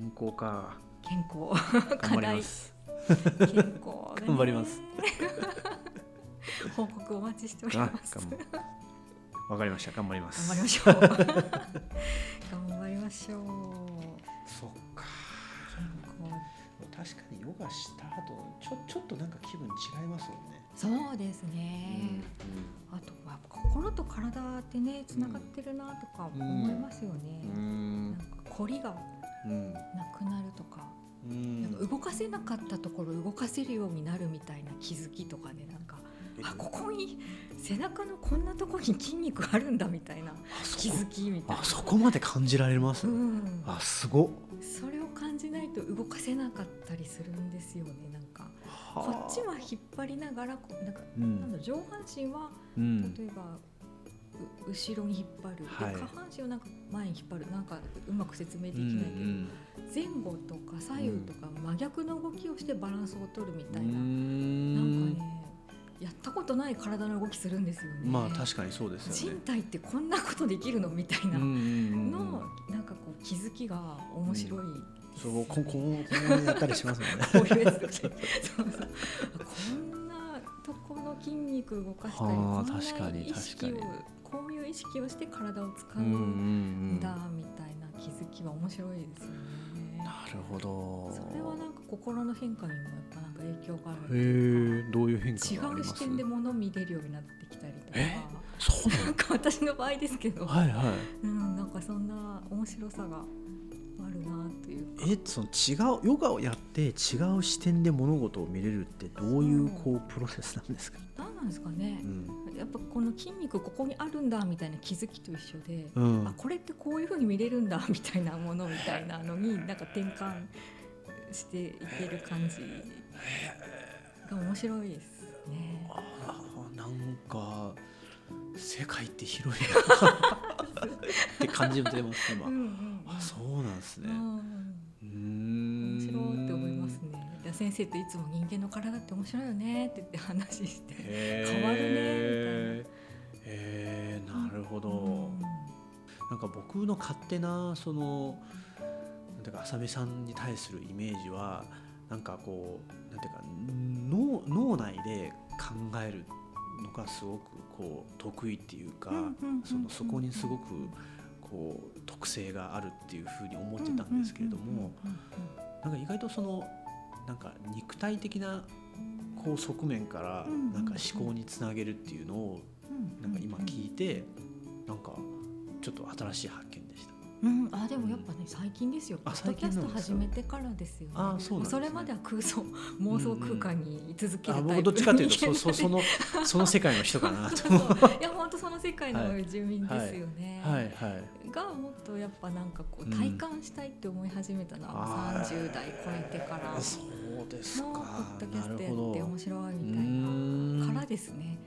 健康か。健康。頑張ります。健康、ね、頑張ります。報告お待ちしておりあますわかりました。頑張ります。頑張りましょう。頑張りましょう。そっか。健康。確かにヨガした後ちょちょっとなんか気分違いますもんね。そうですね、あとは心と体ってねつながってるなとか思いますよね、うん。うん。なんか凝りがうんなくなるとか,、うん。なんか動かせなかったところ動かせるようになるみたいな気づきとかねなんかあここに背中のこんなところに筋肉あるんだみたいな気づきみたいな。あそこまで感じられます、うん、あすごっ。それを感じないと動かせなかったりするんですよねなんか。こはっちは引っ張りながらなんか、うん。なんだ上半身はうん。例えば、う後ろに引っ張る、はい。で下半身をなんか前に引っ張る。なんかうまく説明できうんないけど、前後とか左右とか真逆の動きをしてバランスを取るみたいな、うん。なんかねやったことない体の動きするんですよね。まあ確かにそうですよね。人体ってこんなことできるの？みたいな。うんうんうんのなんかこう気づきが面白い、そうここうこうやったりしますもんね。こういうやつそうそう。こんなとこの筋肉動かしたりはあこん確かにな意識を確かこういう意識をして体を使うんだみたいな気づきは面白いですよね。なるほど。それはなんか心の変化にもやっぱなんか影響があるへえどういう変化か違うがあります？視点で物見れるようになってきたりとか。え？そうななんか私の場合ですけど、のはいはい。うん、なんかそんな面白さがあるなというか。えその違うヨガをやって違う視点で物事を見れるってどういうこうプロセスなんですか、何なんですかね。う、ん。やっぱこの筋肉ここにあるんだみたいな気づきと一緒で、うん。あこれってこういうふうに見れるんだみたいなものみたいなのになんか転換していける感じが面白いですね。あーなんか世界って広いな。って感じてます今、うんうん。うんあそうなんですね。うんうーん。面白いって思いますね。で先生といつも人間の体って面白いよね。って言って話して。変わるねへーなるほど、うん。なんか僕の勝手なそのなんていうか浅見さんに対するイメージはなんかこうなんていうか脳脳内で考えるのがすごくこう得意っていうか、そのそこにすごくこう特性があるっていうふうに思ってたんですけれども、なんか意外とそのなんか肉体的なこう側面からなんか思考につなげるっていうのをうん。なんか今聞いてなんかちょっと新しい発見。うん、あでもやっぱね最近ですよ。ポあッドキャスト始めてからですよね。あそうね。それまでは空想妄想空間に居続けるタイプ。あ僕どっちかというとそそそのその世界の人かなと いや本当その世界のはい住民ですよね。はい。はいがもっとやっぱなんかこううん体感したいって思い始めたのはあー三十代超えてから。のそうですかポッドキャストやって面白いうみーたいなからんですね。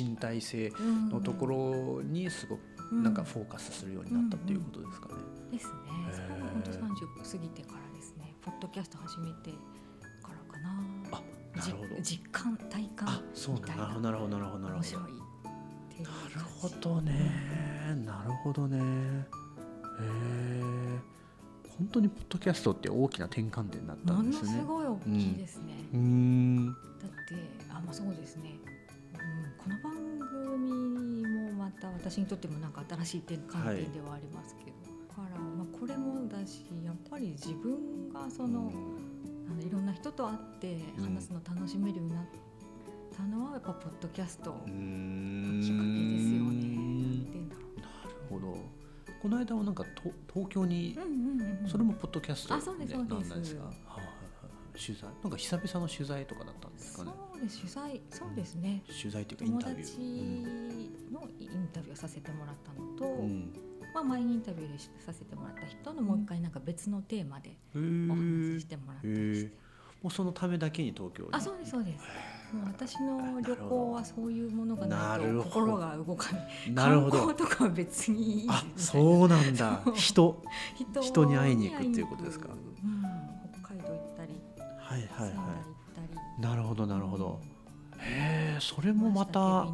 身体性うんのところにすごくうんなんかフォーカスするようになったっていうことですかね。ですね。それは本当三十過ぎてからですね。ポッドキャスト始めてからかな。あなるほど。じ実感体感あそうみたいな。なるほどなるほどなるほど。なるほど。面白いなるほどね。なるほどね。へえ本当にポッドキャストって大きな転換点だったものんですね。すごい大きいですね、うーん。だってあまあそうですね、うん、この番た私にとってもなんか新しい転換点ではありますけど、だからまあこれもだしやっぱり自分がその、あのいろんな人と会って話すの楽しめるようになったのはやっぱポッドキャストうーきっかけんですよね。んだろうなるほど。この間はなんかと東京にうんうんうんうん。それもポッドキャストあそうですそうです。なんですか？はいはいはい。取材。なんか久々の取材とかだったんですかね？そうです取材。そうですね。取材というかイン友タビュー。達のインタビューをさせてもらったのと、うん。うんまあ、前にインタビューさせてもらった人のもう一回なんか別のテーマでへおー話ししてもらったりして、もうそのためだけに東京に。あそうですそうです。もう私の旅行はそういうものがなないとるほど。心が動かない。なるほど。観光とかは別にいいあそうなんだ。人人人に会いに行くっていうことですか？うん、北海道行ったり。はいはいはい。なるほどなるほど。うん。へえそれもまた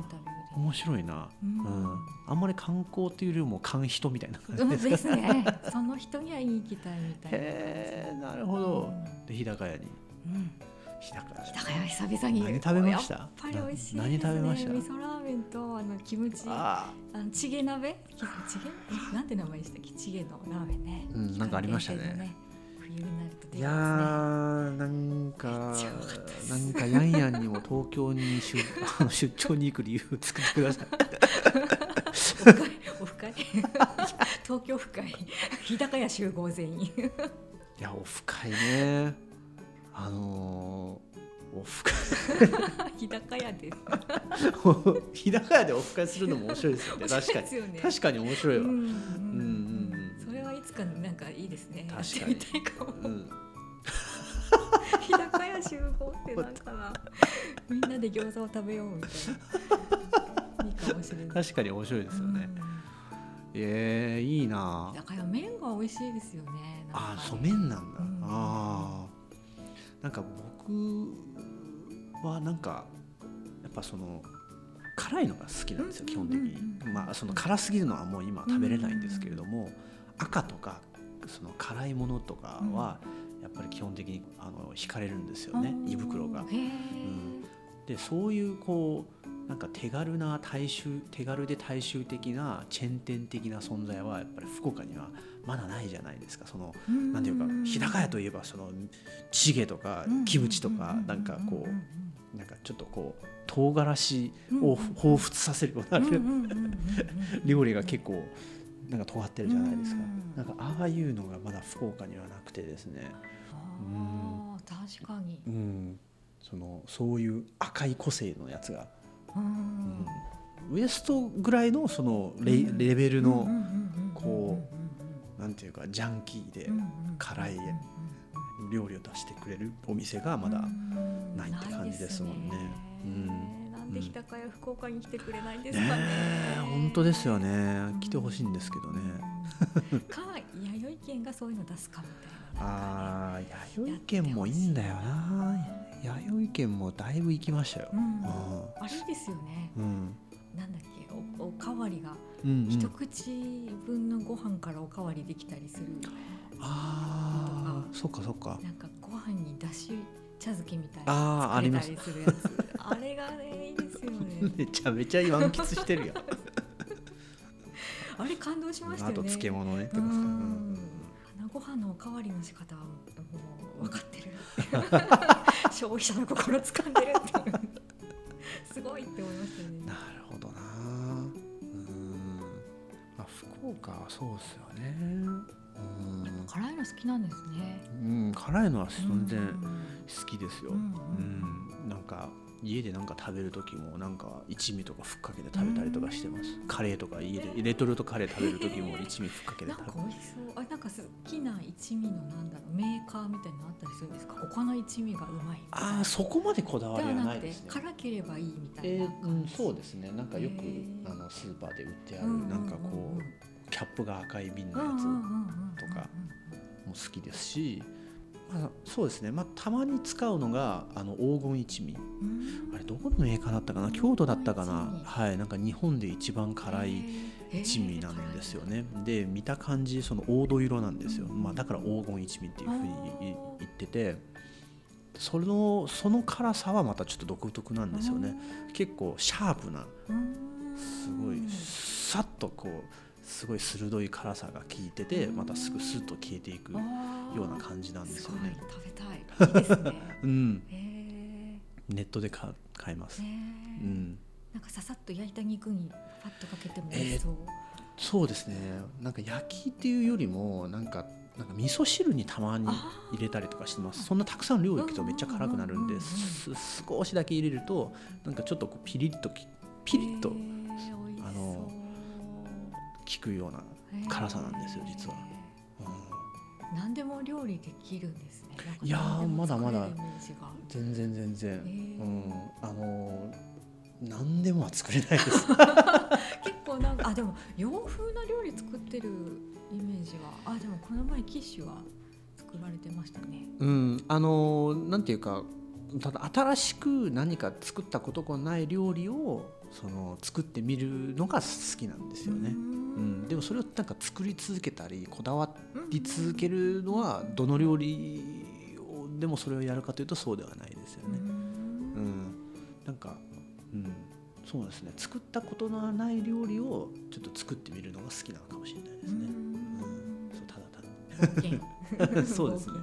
面白いな、ううん。んあんまり観光っていうよりも観人みたいな感じうん。ですかですね。その人に会いに行きたいみたいなへえなるほど。で日高屋に。うん。うん日高屋。日高屋久々に。何食べました？やっぱり美味しいね。な何食べました？味噌ラーメンとあのキムチ。ああのチゲ鍋？きチゲ？えなんて名前でしたっけ？チゲのラーメンね。うんなんかありましたね冬になるとーいやなんかなんかヤンヤンにも東京に出 あの出張に行く理由を作ってください。オフ会東京オフ会日高屋集合全員。いやオフ会ね。あのーオフ会日高屋です。日高屋でオフ会するのも面白いですよね。確かに。確かに面白いわ、うんうんいつかなんかいいですね。確かに。たいかも。うん。日高屋集合ってなんかな。みんなで餃子を食べようみたいな。いいかもしれない。確かに面白いですよね、うん。えー、いいな。日高屋麺が美味しいですよね。あーそう麺なんだ、うん。あー。なんか僕はなんかやっぱその辛いのが好きなんですよ基本的にうんうん。うんまあその辛すぎるのはもう今食べれないんですけれども赤とかその辛いものとかはやっぱり基本的にあの惹かれるんですよね胃袋が。へえ、でそういうこうなんか手軽な大衆手軽で大衆的なチェーン店的な存在はやっぱり福岡にはまだないじゃないですか。そのなんていうか日高屋といえばそのチゲとかキムチとかなんかこうなんかちょっとこう唐辛子を彷彿させるような料理が結構なんか尖ってるじゃないですか。うん。なんかああいうのがまだ福岡にはなくてですね。あー確かに。うん。そのそういう赤い個性のやつが、ううん。んウエストぐらいのそのレ,、レベルのこなんていうかジャンキーで辛い料理を出してくれるお店がまだないって感じですもんねうんなんで日高屋福岡に来てくれないんですかね。ねえ本当ですよね。来てほしいんですけどね。うん。か弥生県がそういうの出すかみたいな。ああ弥生県もいいんだよな。弥生県もだいぶ行きましたよ。うん。うん。あれですよね。うん。なんだっけおおかわりが。うんうん。一口分のご飯からおかわりできたりするああそっかそっか。なんかご飯にだし茶漬けみたいなあーあります。あれがねいいですよね。めちゃめちゃ満喫してるやん。あれ感動しましたよね。あと漬物ねとかご飯のおかわりの仕方はもう分かってる 消費者の心掴んでるっていう。すごいって思いましたよね。なるほどな。うん。まあ福岡はそうですよね。うん。辛いの好きなんですね。うん、辛いのは全然うん好きですよ。ううん。ん、なんか家でなんか食べる時もなんか一味とかふっかけて食べたりとかしてます。カレーとか家でレトルトカレー食べる時も 一味ふっかけてなんか食べ美味しそう。あなんか好きな一味のなんだろうメーカーみたいなのあったりするんですか？他の一味がうまいああそこまでこだわりはないですね。辛ければいいみたいなえーうん、そうでですね。なんかよくあのスーパーで売ってあるうんうんうん。うんなんかこうキャップが赤い瓶のやつも好きですし、まあ、そうですね、まあ、たまに使うのがあの黄金一味。あれどこのメーカーだったかな？京都だったかな？はい。なんか日本で一番辛い一味なんですよね。で見た感じその黄土色なんですよ、まあ、だから黄金一味っていうふうにい言ってて。そのその辛さはまたちょっと独特なんですよね。結構シャープなすごいさっとこうすごい鋭い辛さが効いててまたすぐスッと消えていくような感じなんですよね。すごい。食べたい。いいですね。うん、へネットで買買います。うん、なんかささっと焼いた肉にパッとかけても美味しそう、そうですね。なんか焼きっていうよりもなんかなんか味噌汁にたまに入れたりとかしてます。そんなたくさん量いくとめっちゃ辛くなるんで、少しだけ入れるとなんかちょっとこうピリッときピリッとあの効くような。辛さなんですよ実は。うん。何でも料理できるんですね。いやまだまだ。全然全然、うん、あのー何でもは作れないです。結構なんかあでも洋風な料理作ってるイメージはあでもこの前キッシュは作られてましたね。うん、あのーなんていうかただ新しく何か作ったことがない料理をその作ってみるのが好きなんですよね。うん、でもそれをなんか作り続けたりこだわり続けるのはどの料理をでもそれをやるかというとそうではないですよね。うん、なんか、うん、そうですね。作ったことのない料理をちょっと作ってみるのが好きなのかもしれないですね。うん、そうただただ そうですね。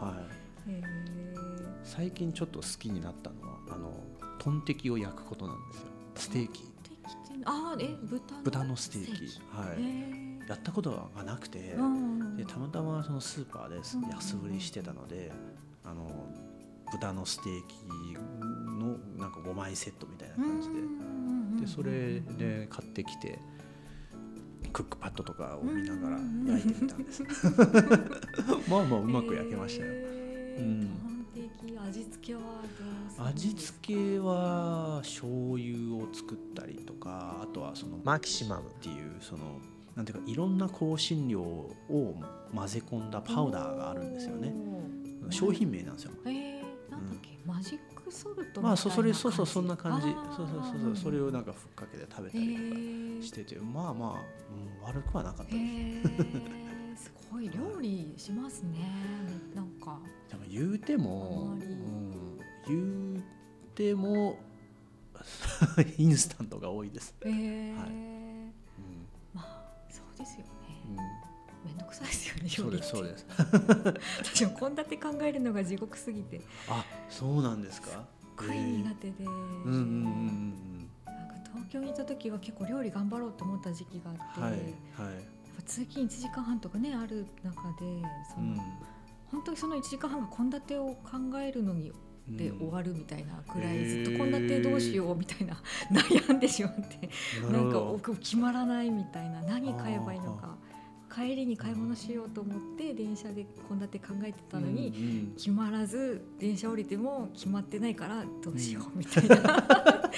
はい。へ最近ちょっと好きになったのはあのトンテキを焼くことなんですよステーキ。ーあーえ豚の豚のステーキ。はい。へやったことがなくて。でたまたまそのスーパーでうん安売りしてたのであの豚のステーキのなんか5枚セットみたいな感じで。でそれで買ってきてクックパッドとかを見ながら焼いてみたんです。まあまあうまく焼けましたよ。へー。うん。味付けは味付けは醤油を作ったりとかあとはそのマキシマム。っていうそのなんていうかいろんな香辛料を混ぜ込んだパウダーがあるんですよね。商品名なんですよ。えー、なんだっけ、マジックソルトみたいなまあそそれそうそうそんな感じ。そうそうそうそう。それをなんかふっかけて食べたりとかしててまあまあ、うん、悪くはなかったへです。ー。すごい料理しますね。なんか。でも言うてもうん、言うても インスタントが多いです、へえ、はい。まあそうですよね。うん。うんめんどくさいですよねそうですそうです。私も献立考えるのが地獄すぎて。あそうなんですか？すっごい苦手で、うんうんうんうんなんか東京にいた時は結構料理頑張ろうと思った時期があって、うんはいはい。やっぱ通勤1時間半とかねある中でその、うん。本当にその1時間半が献立を考えるのにうんで終わるみたいなくらへいずーっと献立どうしようみたいな 悩んでしまってなんか奥決まらないみたいな何買えばいいのか。帰りに買い物しようと思って電車で献立考えてたのに、決まらず電車降りても決まってないからどうしようみたいな,、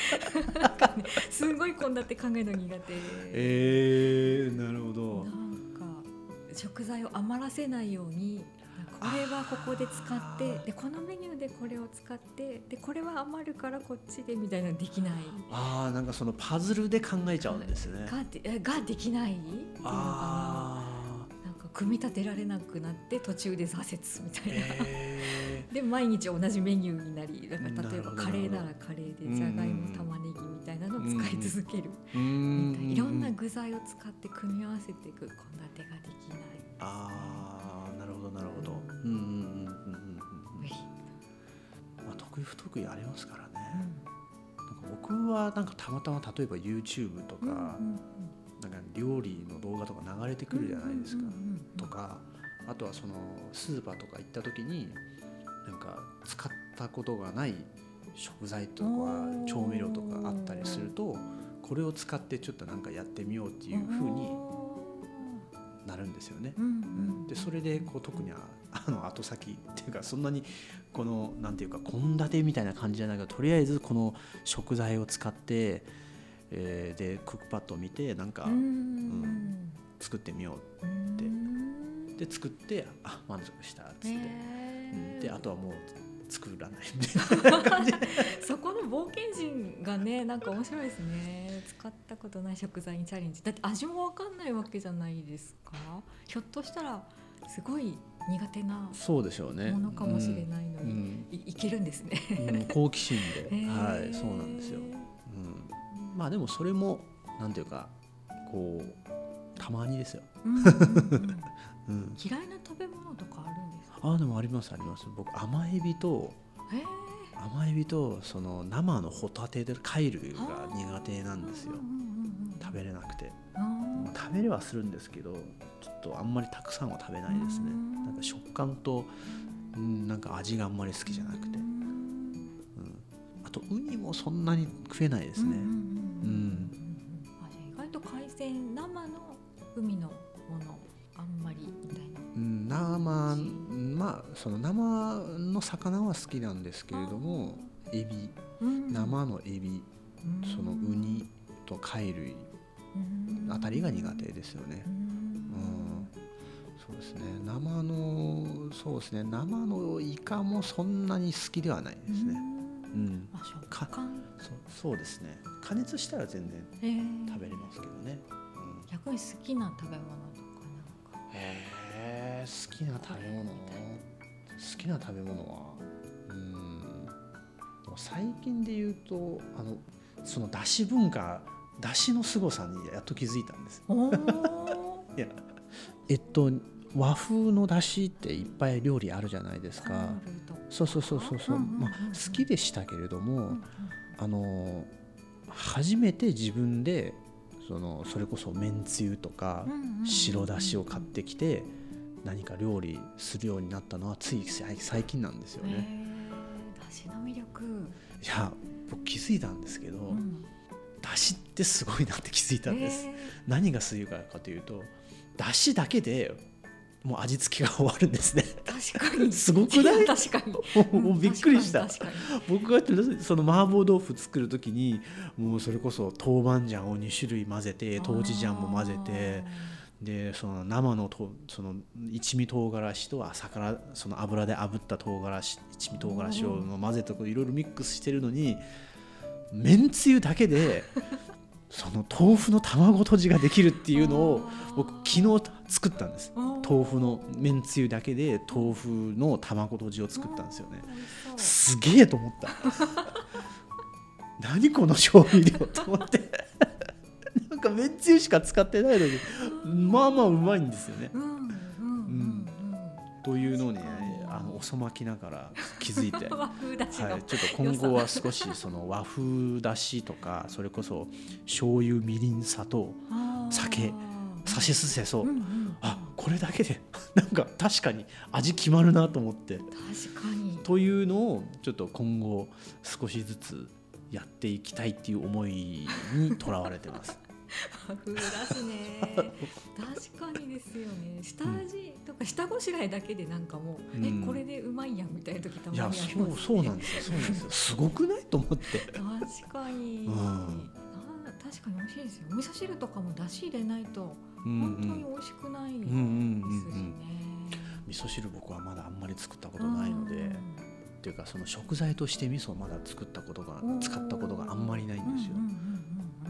すごい献立考えるの苦手で、えー、なるほど。なんか食材を余らせないようにこれはここで使ってでこのメニューでこれを使ってでこれは余るからこっちでみたいなのできない。あーなんかそのパズルで考えちゃうんですね。がでえができないっていうのかあな組み立てられなくなって途中で挫折みたーいな。えで毎日同じメニューになりだから例えばカレーならカレーうんでじゃがいも玉ねぎみたいなのを使い続ける。みたいな。いろんな具材を使って組み合わせていく献立ができない。ああなるほどなるほど。うんうんうんうんうんうん。無理、まあ得意不得意ありますからね、うん。なんか僕はなんかたまたま例えば YouTube とか、うんうんなん。か料理の動画とか流れてくるじゃないですか、とかあとはそのスーパーとか行った時になんか使ったことがない食材とか調味料とかあったりするとこれを使ってちょっとなんかやってみようっていう風になるんですよね。でそれでこう特にあ あの後先っていうかそんなにこのなんていうか献立みたいな感じじゃないけどとりあえずこの食材を使って、えーでクックパッドを見てなんかうん。うん作ってみよううん。で作ってあ満足したっつって、うん。であとはもう作らない そこの冒険心がねなんか面白いですね。使ったことない食材にチャレンジ。だって味も分かんないわけじゃないですか。ひょっとしたらすごい苦手なそうでしょうね。ものかもしれないのに、うん。いいけるんですね。うんうん好奇心で、はいそうなんですよ、うん、まあでもそれもなんていうかこうたまにですよ、うんうんうん うん、嫌いな食べ物とかあるんですか？あでもありますあります。僕甘エビと。甘エビとその生のホタテで貝類が苦手なんですよ。食べれなくて。食べれはするんですけどちょっとあんまりたくさんは食べないですね。うんなんか食感と、うん、なんか味があんまり好きじゃなくて、ううんん、あとウニもそんなに食えないですね。うんうんうんうん。うん。あじゃあ意外と海鮮生の海のものあんまりみたいな。うん。生まあその生の魚は好きなんですけれどもエビ。うん。生のエビ。そのウニと貝類。あたりが苦手ですよね。そうですね。生のそうですね。生のイカもそんなに好きではないですねううん。あ食か感。そうそうですね。加熱したら全然えー。食べれますけどね、うん、逆に好きな食べ物とかなんか。へえ好きな食べ物？好きな食べ物はうん。最近で言うとあのそのだし文化だしの凄さにやっと気づいたんです いやえっと和風のだしっていっぱい料理あるじゃないですか。そうそうそうそうそう、まあ、好きでしたけれども、あの初めて自分でそのそれこそめんつゆとか白だしを買ってきて何か料理するようになったのはつい最最近なんですよへね。ーだしの魅力、いや僕気づいたんですけど、うん。だしってすごいなって気づいたんです。何がするかというとだしだけでもう味付けが終わるんですね。確かに。すごくない？や確かに。もうびっくりした。僕がその麻婆豆腐作る時にもうそれこそ豆板醤を2種類混ぜてに豆醤も混ぜてでその生のとその一味唐辛子と朝からその油で炙った唐辛子一味唐辛子を混ぜていろいろミックスしてるのにめんつゆだけでその豆腐の卵とじができるっていうのを僕昨日作ったんです。豆腐のめんつゆだけで豆腐の卵とじを作ったんですよね。すげえと思った。何この調味料と思って。なんかめんつゆしか使ってないのに。まあまあうまいんですよね。うんというのにあの遅まきながら気づいて。はい、ちょっと今後は少しその和風だしとかそれこそ醤油みりん砂糖酒さしすせそ、うんうん。あこれだけで なんか確かに味決まるなと思って。確かに。というのをちょっと今後少しずつやっていきたいっていう思いにとらわれてます。和風だしね。確かにですよね。下味とか下ごしらえだけでなんかもう、うん。えこれでうまいやんみたいな時たまにありますそうそうなんですよそうなんですよ。すごくない？と思って。確かに、うん。あ確かに美味しいですよ。お味噌汁とかもだし入れないとうん本当に美味しくないですしね、味噌汁僕はまだあんまり作ったことないので、っていうかその食材として味噌をまだ作ったことがうん使ったことがあんまりないんですよ。うん。うんうんうん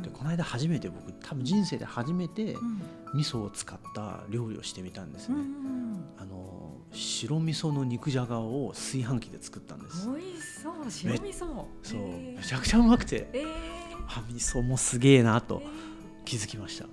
でこの間初めて僕多分人生で初めてうん。味噌を使った料理をしてみたんですね。うんうんあの白味噌の肉じゃがを炊飯器で作ったんです。美味しそう。白味噌。そう。えー。めちゃくちゃうまくて。えー。あ味噌もすげえなとえー。気づきました。う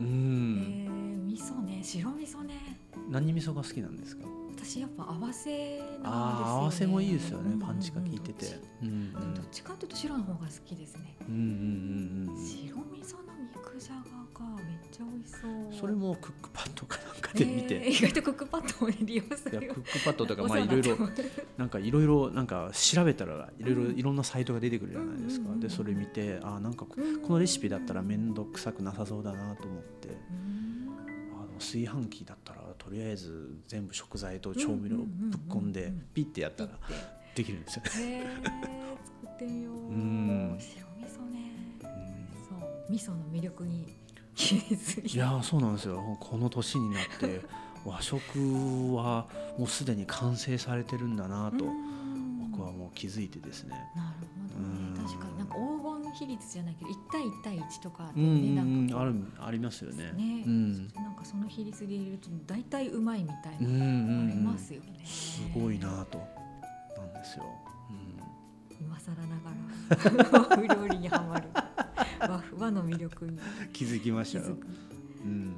えん、ー味噌ね。白味噌ね。何味噌が好きなんですか？私やっぱ合わせなんですよ、ね、ああ合わせもいいですよね、うんうんうんパンチが効いてて。うんうんどっちかというと白の方が好きですね、うんうんうんうん。白味噌の肉じゃがかめっちゃ美味しそう。それもクックパッドかなんかで見て、えー意外とクックパッドを利用すいやクるックパッドとかおまあいろいろなんかいろいろなんか調べたらいろいろうんいろんなサイトが出てくるじゃないですか、うんうんうん。でそれ見てあなんかこのレシピだったら面倒くさくなさそうだなと思って。うん。あの炊飯器だったらとりあえず全部食材と調味料ぶっ込んでピッてやったらできるんですよ。ね。へー作ってみよう。うん。白味噌ね。うんそう。味噌の魅力に気づいいやーそうなんですよ。この年になって 和食はもうすでに完成されてるんだなとうん。僕はもう気づいてですね。なるほどね。うん。確かに。なんか黄金比率じゃないけど1対1対1とかでうんね、うんうんなんかあるありますよね。ね、うん。なんかその比率で入れると大体うまいみたいなうんうんありますよね、すごいなと。なんですよ。今更ながら。和風料理にはまる。和和の魅力に。うん、気づきましたよ。うん